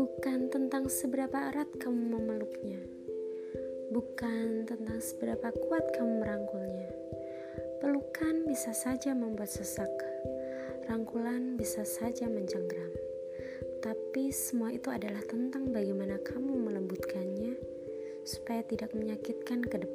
Bukan tentang seberapa erat kamu memeluknya, bukan tentang seberapa kuat kamu merangkulnya. Pelukan bisa saja membuat sesak, rangkulan bisa saja mencengkram. Tapi semua itu adalah tentang bagaimana kamu melembutkannya supaya tidak menyakitkan ke depan.